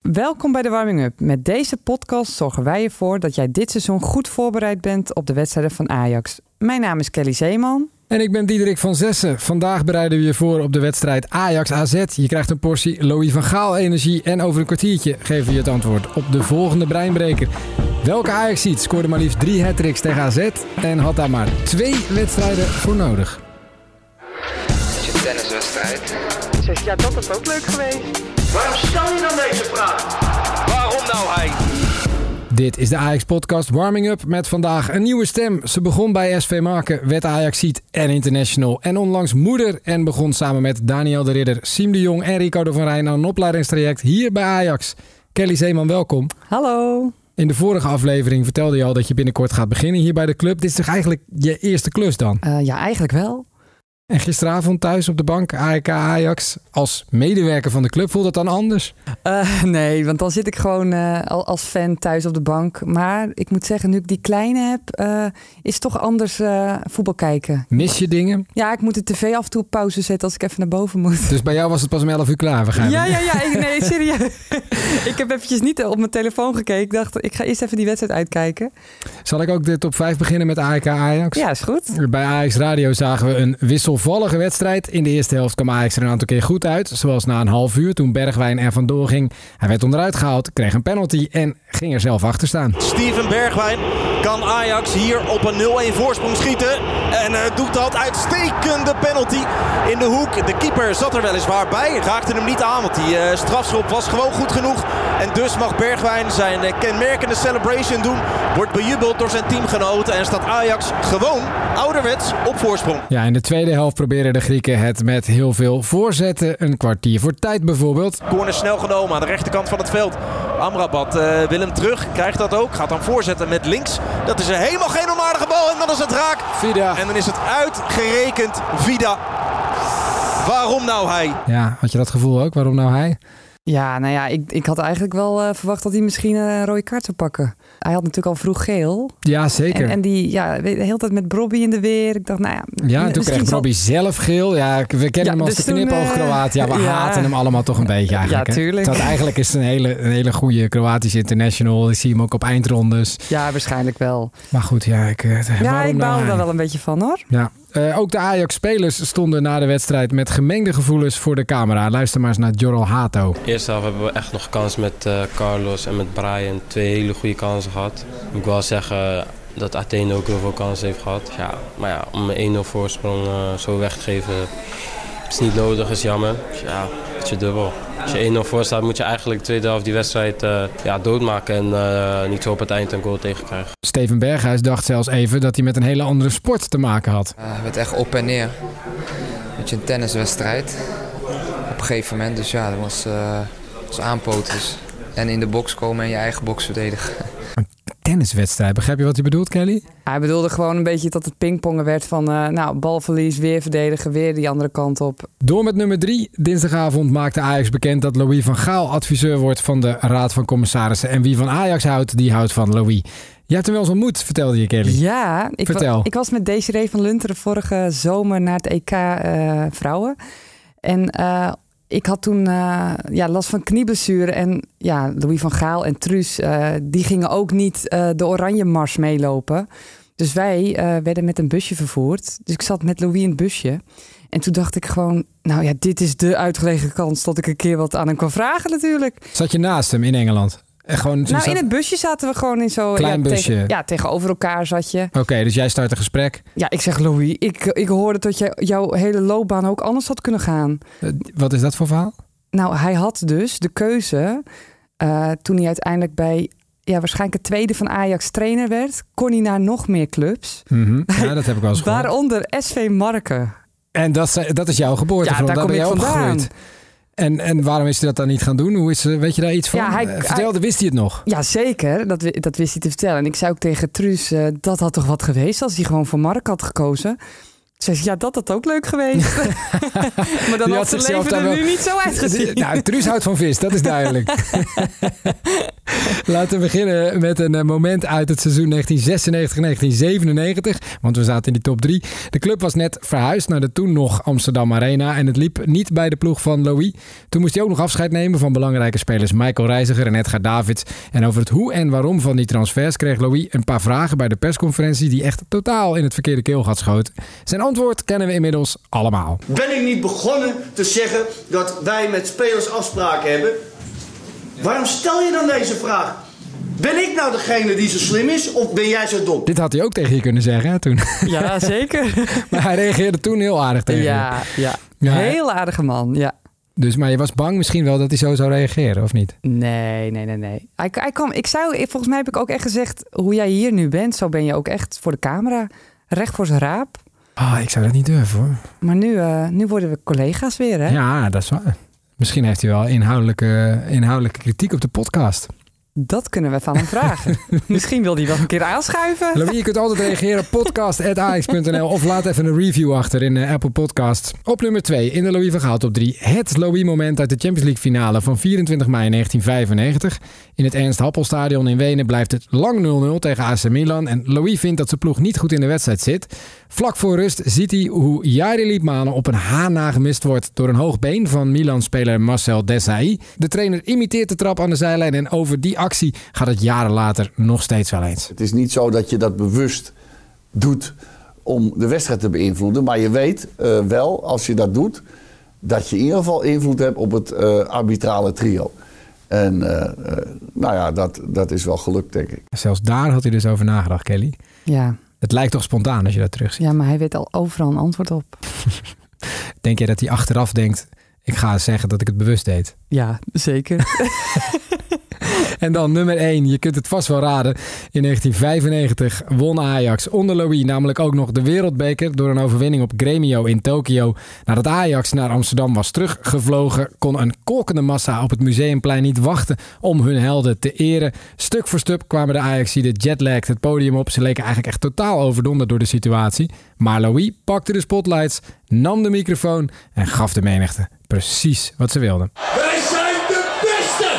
Welkom bij de Warming Up. Met deze podcast zorgen wij ervoor dat jij dit seizoen goed voorbereid bent op de wedstrijden van Ajax. Mijn naam is Kelly Zeeman. En ik ben Diederik van Zessen. Vandaag bereiden we je voor op de wedstrijd Ajax-AZ. Je krijgt een portie Louis van Gaal energie en over een kwartiertje geven we je het antwoord op de volgende breinbreker. Welke Ajax-ziet scoorde maar liefst drie hat tegen AZ en had daar maar twee wedstrijden voor nodig? Het is een tenniswedstrijd. Zeg, ja, dat is ook leuk geweest. Waarom stel je dan deze vraag? Waarom nou hij? Dit is de Ajax-podcast Warming Up met vandaag een nieuwe stem. Ze begon bij SV Marken, werd Ajax-ziet en international. En onlangs moeder en begon samen met Daniel de Ridder, Siem de Jong en Ricardo van Rijn aan een opleidingstraject hier bij Ajax. Kelly Zeeman, welkom. Hallo. In de vorige aflevering vertelde je al dat je binnenkort gaat beginnen hier bij de club. Dit is toch eigenlijk je eerste klus dan? Eh, ja, eigenlijk wel. En gisteravond thuis op de bank, AEK Ajax, als medewerker van de club, voelt dat dan anders? Eh, nee, want dan zit ik gewoon al als fan thuis op de bank. Maar ik moet zeggen, nu ik die kleine heb, eh, is het toch anders voetbal kijken. Mis je dingen? Ja, ik moet de tv af en toe pauze zetten als ik even naar boven moet. Dus bij jou was het pas om 11 uur klaar, begrijp Ja, ik? ja, ja. Ik, nee, serieus. ik heb eventjes niet op mijn telefoon gekeken. Ik dacht, ik ga eerst even die wedstrijd uitkijken. Zal ik ook de top 5 beginnen met AEK Ajax? Ja, is goed. Bij Ajax Radio zagen we een wisselvallige wedstrijd. In de eerste helft kwam Ajax er een aantal keer goed uit. Zoals na een half uur toen Bergwijn er vandoor ging. Hij werd onderuit gehaald, kreeg een penalty en ging er zelf achter staan. Steven Bergwijn kan Ajax hier op een 0-1 voorsprong schieten. En eh, doet dat uitstekende penalty in de hoek. De keeper zat er weliswaar bij. Raakte hem niet aan, want die eh, strafschop was gewoon goed genoeg. En dus mag Bergwijn zijn eh, kenmerkende celebration doen. Wordt bejubeld door zijn teamgenoten. En staat Ajax gewoon ouderwets op voorsprong. Ja, in de tweede helft proberen de Grieken het met heel veel voorzetten. Een kwartier voor tijd bijvoorbeeld. Corner snel genomen aan de rechterkant van het veld. Amrabat eh, wil hem terug, krijgt dat ook. Gaat dan voorzetten met links. Dat is een helemaal geen onaardige bal en dan is het raak. Vida. En dan is het uitgerekend Vida. Waarom nou hij? Ja, had je dat gevoel ook? Waarom nou hij? Ja, nou ja, ik, ik had eigenlijk wel eh, verwacht dat hij misschien een rode kaart zou pakken. Hij had natuurlijk al vroeg geel. Ja, zeker. En, en die, ja, de hele tijd met Brobby in de weer. Ik dacht, nou ja... Ja, en toen kreeg zal- Robbie zelf geel. Ja, we kennen Ja, hem als dus de knipoog-Kroaat. Ja, we eh, ja. haten hem allemaal toch een beetje eigenlijk. Ja, tuurlijk. Terwijl eigenlijk is een hele, een hele goede Kroatische international. Ik zie hem ook op eindrondes. Ja, waarschijnlijk wel. Maar goed, ja, ik, eh, Ja, ik nou baal hij? daar wel een beetje van hoor. Ja. Eh, ook de Ajax-spelers stonden na de wedstrijd met gemengde gevoelens voor de camera. Luister maar eens naar Jorrel Hato. Eerste helft hebben we echt nog kans met eh, Carlos en met Brian. Twee hele goede kansen gehad. Moet ik wel zeggen dat Athene ook heel veel kansen heeft gehad. Ja, maar ja, om een 1-0 voorsprong eh, zo weg te geven is niet nodig, is jammer. Dus ja, het is dubbel. Als je 1-0 voor staat moet je eigenlijk de tweede helft die wedstrijd eh, ja, doodmaken. En eh, niet zo op het eind een goal tegenkrijgen. Steven Berghuis dacht zelfs even dat hij met een hele andere sport te maken had. Eh, het werd echt op en neer. Beetje een tenniswedstrijd. Op een gegeven moment, dus ja, dat was, eh was aanpoten. Dus. En in de box komen en je eigen box verdedigen. Tenniswedstrijd, begrijp je wat hij bedoelt, Kelly? Hij bedoelde gewoon een beetje dat het pingpongen werd van... eh, nou, balverlies, weer verdedigen, weer die andere kant op. Door met nummer 3. Dinsdagavond maakte Ajax bekend dat Louis van Gaal adviseur wordt van de Raad van Commissarissen. En wie van Ajax houdt, die houdt van Louis. Je hebt hem wel eens ontmoet, vertelde je Kelly. Ja, ik, wa- Vertel. ik was met Desiree van Lunteren vorige zomer naar het EK eh, Vrouwen. En eh, ik had toen eh, ja, last van knieblessure. En ja, Louis van Gaal en Truus, eh, die gingen ook niet eh, de Oranje Mars meelopen. Dus wij werden met een busje vervoerd. Dus ik zat met Louis in het busje. En toen dacht ik gewoon, nou ja, dit is de uitgelegen kans dat ik een keer wat aan hem kan vragen natuurlijk. Zat je naast hem in Engeland? Gewoon, Nou, in het busje zaten we gewoon in zo'n... Klein ja, busje. Tegen, ja, tegenover elkaar zat je. Oké, dus jij start een gesprek. Ja, ik zeg Louis, ik, ik hoorde dat jij, jouw hele loopbaan ook anders had kunnen gaan. Eh, wat is dat voor verhaal? Nou, hij had dus de keuze, eh, toen hij uiteindelijk bij ja, waarschijnlijk het tweede van Ajax trainer werd, kon hij naar nog meer clubs. Mhm. Ja, dat heb ik wel eens gehoord. Waaronder SV Marken. En dat, is- dat is jouw geboortegrond. Ja, daar kom ik vandaan. opgegroeid. En, en waarom is hij dat dan niet gaan doen? Hoe is, eh, weet je daar iets van? Ja, hij- Eh, vertelde, wist hij het nog? Ja, zeker. Dat, dat wist hij te vertellen. En ik zei ook tegen Truus, eh, dat had toch wat geweest als hij gewoon voor Mark had gekozen. Ze zei, ja, dat had ook leuk geweest. maar dan had had zijn leven er wel- nu niet zo uitgezien. Nou, Truus houdt van vis, dat is duidelijk. Laten we beginnen met een eh, moment uit het seizoen 1996-1997. Want we zaten in die top 3. De club was net verhuisd naar de toen nog Amsterdam Arena. En het liep niet bij de ploeg van Louis. Toen moest hij ook nog afscheid nemen van belangrijke spelers Michael Reiziger en Edgar Davids. En over het hoe en waarom van die transfers kreeg Louis een paar vragen bij de persconferentie. die echt totaal in het verkeerde keelgat schoten. Zijn antwoord kennen we inmiddels allemaal. Ben ik niet begonnen te zeggen dat wij met spelers afspraken hebben? Waarom stel je dan deze vraag? Ben ik nou degene die zo slim is of ben jij zo dom? Dit had hij ook tegen je kunnen zeggen hè, toen. Ja, zeker. maar hij reageerde toen heel aardig tegen je. ja, ja. Heel aardige man, ja. Dus, maar je was bang misschien wel dat hij zo zou reageren, of niet? Nee, nee, nee, nee. Hij, hij kwam, ik zou, volgens mij heb ik ook echt gezegd, hoe jij hier nu bent, zo ben je ook echt voor de camera. Recht voor zijn raap. Ah, ik zou dat niet durven hoor. Maar nu, eh, nu worden we collega's weer, hè? Ja, dat is waar. Misschien heeft hij wel inhoudelijke, inhoudelijke kritiek op de podcast. Dat kunnen we van hem vragen. Misschien wil hij wel een keer aanschuiven. Louis, je kunt altijd reageren. Podcast.ax.nl of laat even een review achter in eh, Apple Podcast. Op nummer 2 in de Louis van Gaal top 3. Het Louis-moment uit de Champions League finale van 24 mei 1995. In het Ernst Happelstadion in Wenen blijft het lang 0-0 tegen AC Milan. En Louis vindt dat zijn ploeg niet goed in de wedstrijd zit. Vlak voor rust ziet hij hoe Jari Liedmanen op een haan nagemist wordt door een hoog been van Milan-speler Marcel Desailly. De trainer imiteert de trap aan de zijlijn en over die actie gaat het jaren later nog steeds wel eens. Het is niet zo dat je dat bewust doet om de wedstrijd te beïnvloeden. Maar je weet eh, wel, als je dat doet, dat je in ieder geval invloed hebt op het eh, arbitrale trio. En eh, nou ja, dat, dat is wel gelukt, denk ik. Zelfs daar had hij dus over nagedacht, Kelly. Ja. Het lijkt toch spontaan als je dat terugziet. ja, maar hij weet al overal een antwoord op. Denk je dat hij achteraf denkt, ik ga zeggen dat ik het bewust deed? Ja, zeker. En dan nummer 1, je kunt het vast wel raden. In 1995 won Ajax onder Louis namelijk ook nog de wereldbeker... door een overwinning op Gremio in Tokio. Nadat Ajax naar Amsterdam was teruggevlogen... kon een kolkende massa op het Museumplein niet wachten om hun helden te eren. Stuk voor stuk kwamen de Ajaxiden jetlagged het podium op. Ze leken eigenlijk echt totaal overdonderd door de situatie. Maar Louis pakte de spotlights, nam de microfoon en gaf de menigte precies wat ze wilden de beste!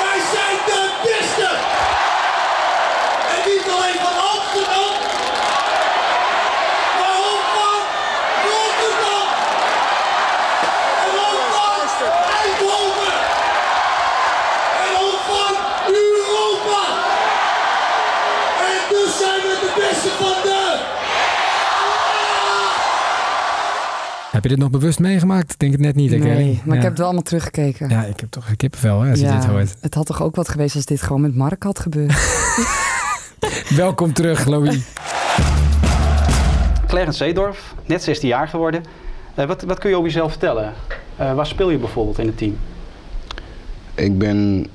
Wij zijn de beste! En niet alleen van Amsterdam, maar ook van Rotterdam! En ook van Eindhoven! En ook van Europa! En dus zijn we de beste van de... Heb je dit nog bewust meegemaakt? Ik denk het net niet. hè? Nee, maar ja. ik heb het wel allemaal teruggekeken. Ja, ik heb toch een kippenvel hè, als je dit hoort. Het had toch ook wat geweest als dit gewoon met Mark had gebeurd. Welkom terug, Louis. Clarence Seedorf, net 16 jaar geworden. Eh, wat, wat kun je over jezelf vertellen? Eh, waar speel je bijvoorbeeld in het team? Ik ben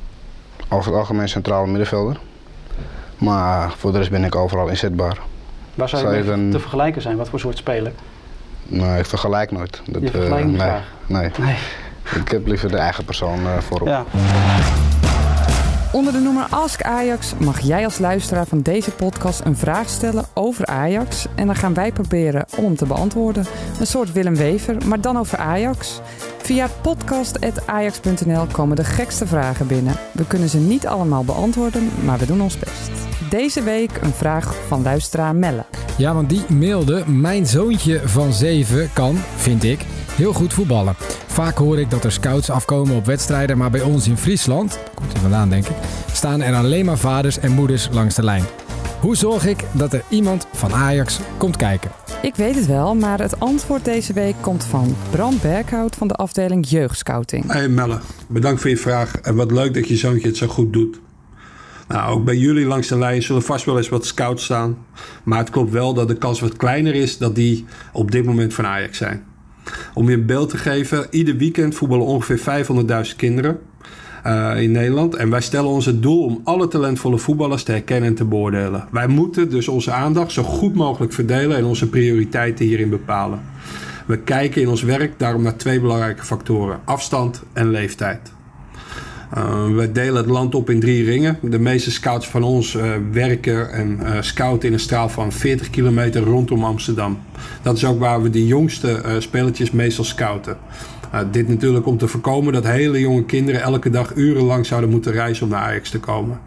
over het algemeen centrale middenvelder. Maar voor de rest ben ik overal inzetbaar. Waar zou je Zou je mee dan- te vergelijken zijn? Wat voor soort speler? Nou, ik vergelijk nooit. Dat, Je eh, vergelijkt nee, nee. Nee. Ik heb liever de eigen persoon eh, voorop. Ja. Onder de noemer Ask Ajax mag jij als luisteraar van deze podcast een vraag stellen over Ajax. En dan gaan wij proberen om te beantwoorden. Een soort Willem Wever, maar dan over Ajax. Via podcast.ajax.nl komen de gekste vragen binnen. We kunnen ze niet allemaal beantwoorden, maar we doen ons best. Deze week een vraag van luisteraar Melle. Ja, want die mailde: Mijn zoontje van 7 kan, vind ik, heel goed voetballen. Vaak hoor ik dat er scouts afkomen op wedstrijden, maar bij ons in Friesland, komt hij vandaan denk ik, staan er alleen maar vaders en moeders langs de lijn. Hoe zorg ik dat er iemand van Ajax komt kijken? Ik weet het wel, maar het antwoord deze week komt van Bram Berghout van de afdeling Jeugdscouting. Hey Melle, bedankt voor je vraag en wat leuk dat je zoontje het zo goed doet. Nou, ook bij jullie langs de lijn zullen vast wel eens wat scouts staan. Maar het klopt wel dat de kans wat kleiner is dat die op dit moment van Ajax zijn. Om je een beeld te geven, ieder weekend voetballen ongeveer 500.000 kinderen eh, in Nederland. En wij stellen ons het doel om alle talentvolle voetballers te herkennen en te beoordelen. Wij moeten dus onze aandacht zo goed mogelijk verdelen en onze prioriteiten hierin bepalen. We kijken in ons werk daarom naar twee belangrijke factoren: afstand en leeftijd. Uh, we delen het land op in drie ringen. De meeste scouts van ons uh, werken en uh, scouten in een straal van 40 kilometer rondom Amsterdam. Dat is ook waar we de jongste spelertjes meestal scouten. Dit natuurlijk om te voorkomen dat hele jonge kinderen elke dag urenlang zouden moeten reizen om naar Ajax te komen.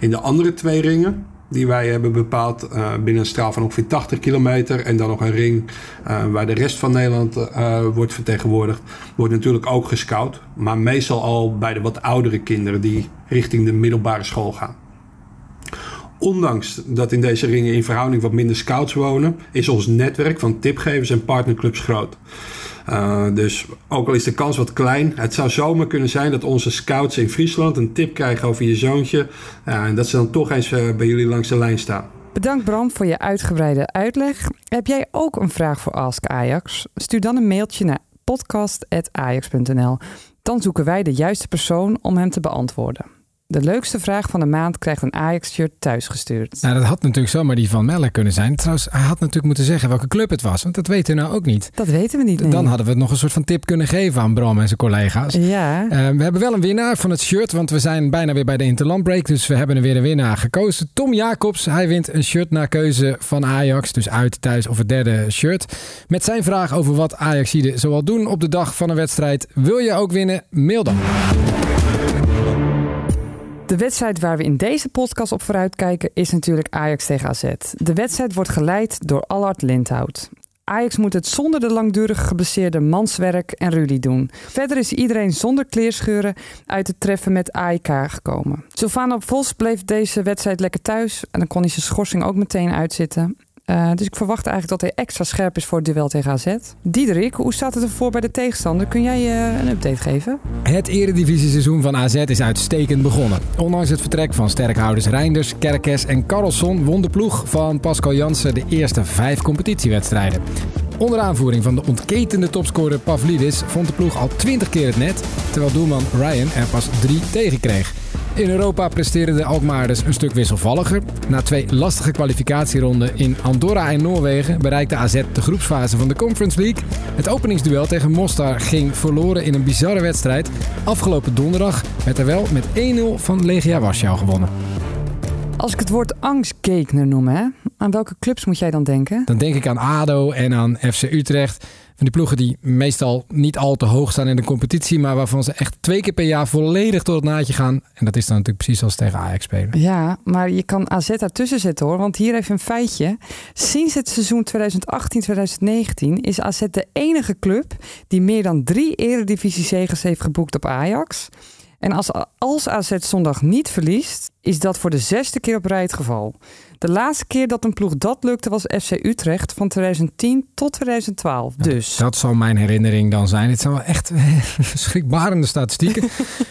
In de andere twee ringen, die wij hebben bepaald uh, binnen een straal van ongeveer 80 kilometer. En dan nog een ring uh, waar de rest van Nederland uh, wordt vertegenwoordigd. Wordt natuurlijk ook gescout. Maar meestal al bij de wat oudere kinderen die richting de middelbare school gaan. Ondanks dat in deze ringen in verhouding wat minder scouts wonen, is ons netwerk van tipgevers en partnerclubs groot. Uh, dus ook al is de kans wat klein, het zou zomaar kunnen zijn dat onze scouts in Friesland een tip krijgen over je zoontje. Uh, en dat ze dan toch eens uh, bij jullie langs de lijn staan. Bedankt Bram voor je uitgebreide uitleg. Heb jij ook een vraag voor Ask Ajax? Stuur dan een mailtje naar podcast.ajax.nl. Dan zoeken wij de juiste persoon om hem te beantwoorden. De leukste vraag van de maand krijgt een Ajax-shirt thuisgestuurd. Nou, dat had natuurlijk zomaar die van Melle kunnen zijn. Trouwens, hij had natuurlijk moeten zeggen welke club het was. Want dat weten we nou ook niet. Dat weten we niet. Nee. Dan hadden we nog een soort van tip kunnen geven aan Bram en zijn collega's. Ja. Uh, we hebben wel een winnaar van het shirt. Want we zijn bijna weer bij de Interland Break. Dus we hebben er weer een winnaar gekozen. Tom Jacobs. Hij wint een shirt naar keuze van Ajax. Dus uit, thuis of het derde shirt. Met zijn vraag over wat Ajaxide zoal doen op de dag van een wedstrijd. Wil je ook winnen? Mail dan. De wedstrijd waar we in deze podcast op vooruitkijken is natuurlijk Ajax tegen AZ. De wedstrijd wordt geleid door Allard Lindhout. Ajax moet het zonder de langdurig geblesseerde Manswerk en Rudy doen. Verder is iedereen zonder kleerscheuren uit het treffen met AIK gekomen. Sylvano Vos bleef deze wedstrijd lekker thuis en dan kon hij zijn schorsing ook meteen uitzitten. Uh, dus ik verwacht eigenlijk dat hij extra scherp is voor het duel tegen AZ. Diederik, hoe staat het ervoor bij de tegenstander? Kun jij uh, een update geven? Het eredivisie-seizoen van AZ is uitstekend begonnen. Ondanks het vertrek van sterkhouders Reinders, Kerkes en Carlson won de ploeg van Pascal Jansen de eerste vijf competitiewedstrijden. Onder aanvoering van de ontketende topscorer Pavlidis vond de ploeg al 20 keer het net, terwijl doelman Ryan er pas drie tegenkreeg. In Europa presteerden de Alkmaarders een stuk wisselvalliger. Na twee lastige kwalificatieronden in Andorra en Noorwegen bereikte AZ de groepsfase van de Conference League. Het openingsduel tegen Mostar ging verloren in een bizarre wedstrijd. Afgelopen donderdag werd er wel met 1-0 van Legia Warschau gewonnen. Als ik het woord angstgekner noem, hè, aan welke clubs moet jij dan denken? Dan denk ik aan ADO en aan FC Utrecht. Van die ploegen die meestal niet al te hoog staan in de competitie, maar waarvan ze echt twee keer per jaar volledig door het naadje gaan. En dat is dan natuurlijk precies als tegen Ajax spelen. Ja, maar je kan AZ daartussen zetten hoor, want hier even een feitje. Sinds het seizoen 2018-2019 is AZ de enige club die meer dan drie eredivisiezegers heeft geboekt op Ajax. En als, als AZ zondag niet verliest, is dat voor de zesde keer op rij het geval. De laatste keer dat een ploeg dat lukte was FC Utrecht van 2010 tot 2012. Ja, dus. Dat zal mijn herinnering dan zijn. Het zijn wel echt schrikbarende statistieken.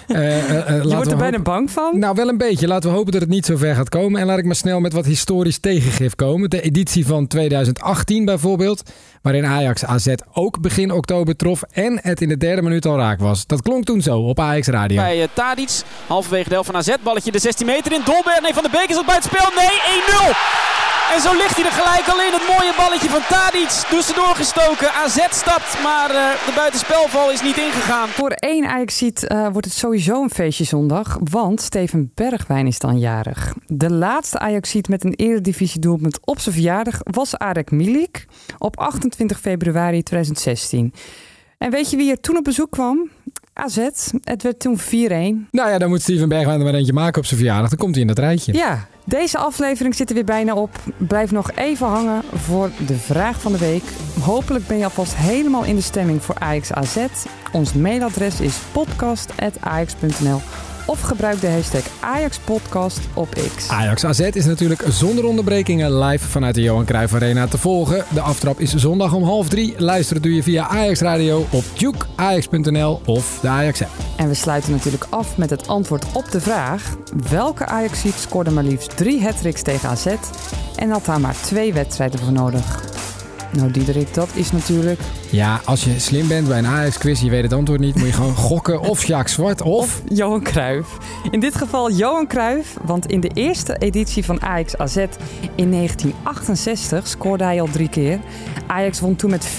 uh, uh, Je wordt er bijna bang van? Nou, wel een beetje. Laten we hopen dat het niet zo ver gaat komen. En laat ik maar snel met wat historisch tegengif komen. De editie van 2018 bijvoorbeeld. Waarin Ajax AZ ook begin oktober trof. En het in de derde minuut al raak was. Dat klonk toen zo op Ajax Radio. Bij uh, Tadic, halverwege de helft van AZ. Balletje de 16 meter in. Dolberg, nee, Van de Beek is het buitenspel. Nee, 1-0. En zo ligt hij er gelijk al in. Het mooie balletje van Tadic. Tussendoor gestoken. AZ stapt, maar uh, de buitenspelval is niet ingegaan. Voor één Ajax-ziet uh, wordt het sowieso een feestje zondag. Want Steven Bergwijn is dan jarig. De laatste Ajax-ziet met een eredivisie doelpunt op zijn verjaardag was Arek Milik. Op 28 februari 2016. En weet je wie er toen op bezoek kwam? AZ. Het werd toen 4-1. Nou ja, dan moet Steven Bergwijn er maar eentje maken op zijn verjaardag. Dan komt hij in dat rijtje. Ja, deze aflevering zit er weer bijna op. Blijf nog even hangen voor de vraag van de week. Hopelijk ben je alvast helemaal in de stemming voor Ajax AZ. Ons mailadres is podcast.ajax.nl of gebruik de hashtag AjaxPodcast op X. Ajax AZ is natuurlijk zonder onderbrekingen live vanuit de Johan Cruijff Arena te volgen. De aftrap is zondag om half drie. Luisteren doe je via Ajax Radio op Juke, Ajax.nl of de Ajax app. En we sluiten natuurlijk af met het antwoord op de vraag... welke ajax scoorde maar liefst drie hat tegen AZ... en had daar maar twee wedstrijden voor nodig? Nou, Diederik, dat is natuurlijk... Ja, als je slim bent bij een Ajax-quiz, je weet het antwoord niet, moet je gewoon gokken of Jacques Zwart of... of Johan Cruijff. In dit geval Johan Cruijff, want in de eerste editie van Ajax AZ in 1968 scoorde hij al drie keer. Ajax won toen met 4-0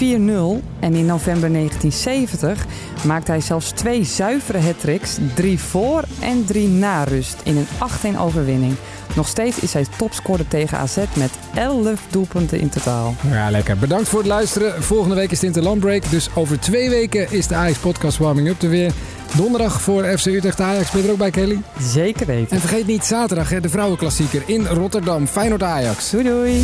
en in november 1970 maakte hij zelfs twee zuivere hat-tricks, drie voor en drie na rust in een 8-1 overwinning. Nog steeds is hij topscorer tegen AZ met 11 doelpunten in totaal. Ja, lekker. Bedankt voor het luisteren. Volgende week is het landbreak. Dus over twee weken is de Ajax podcast Warming Up er weer. Donderdag voor FC Utrecht Ajax. Ben je er ook bij, Kelly? Zeker weten. En vergeet niet zaterdag hè, de vrouwenklassieker in Rotterdam. Feyenoord Ajax. Doei doei.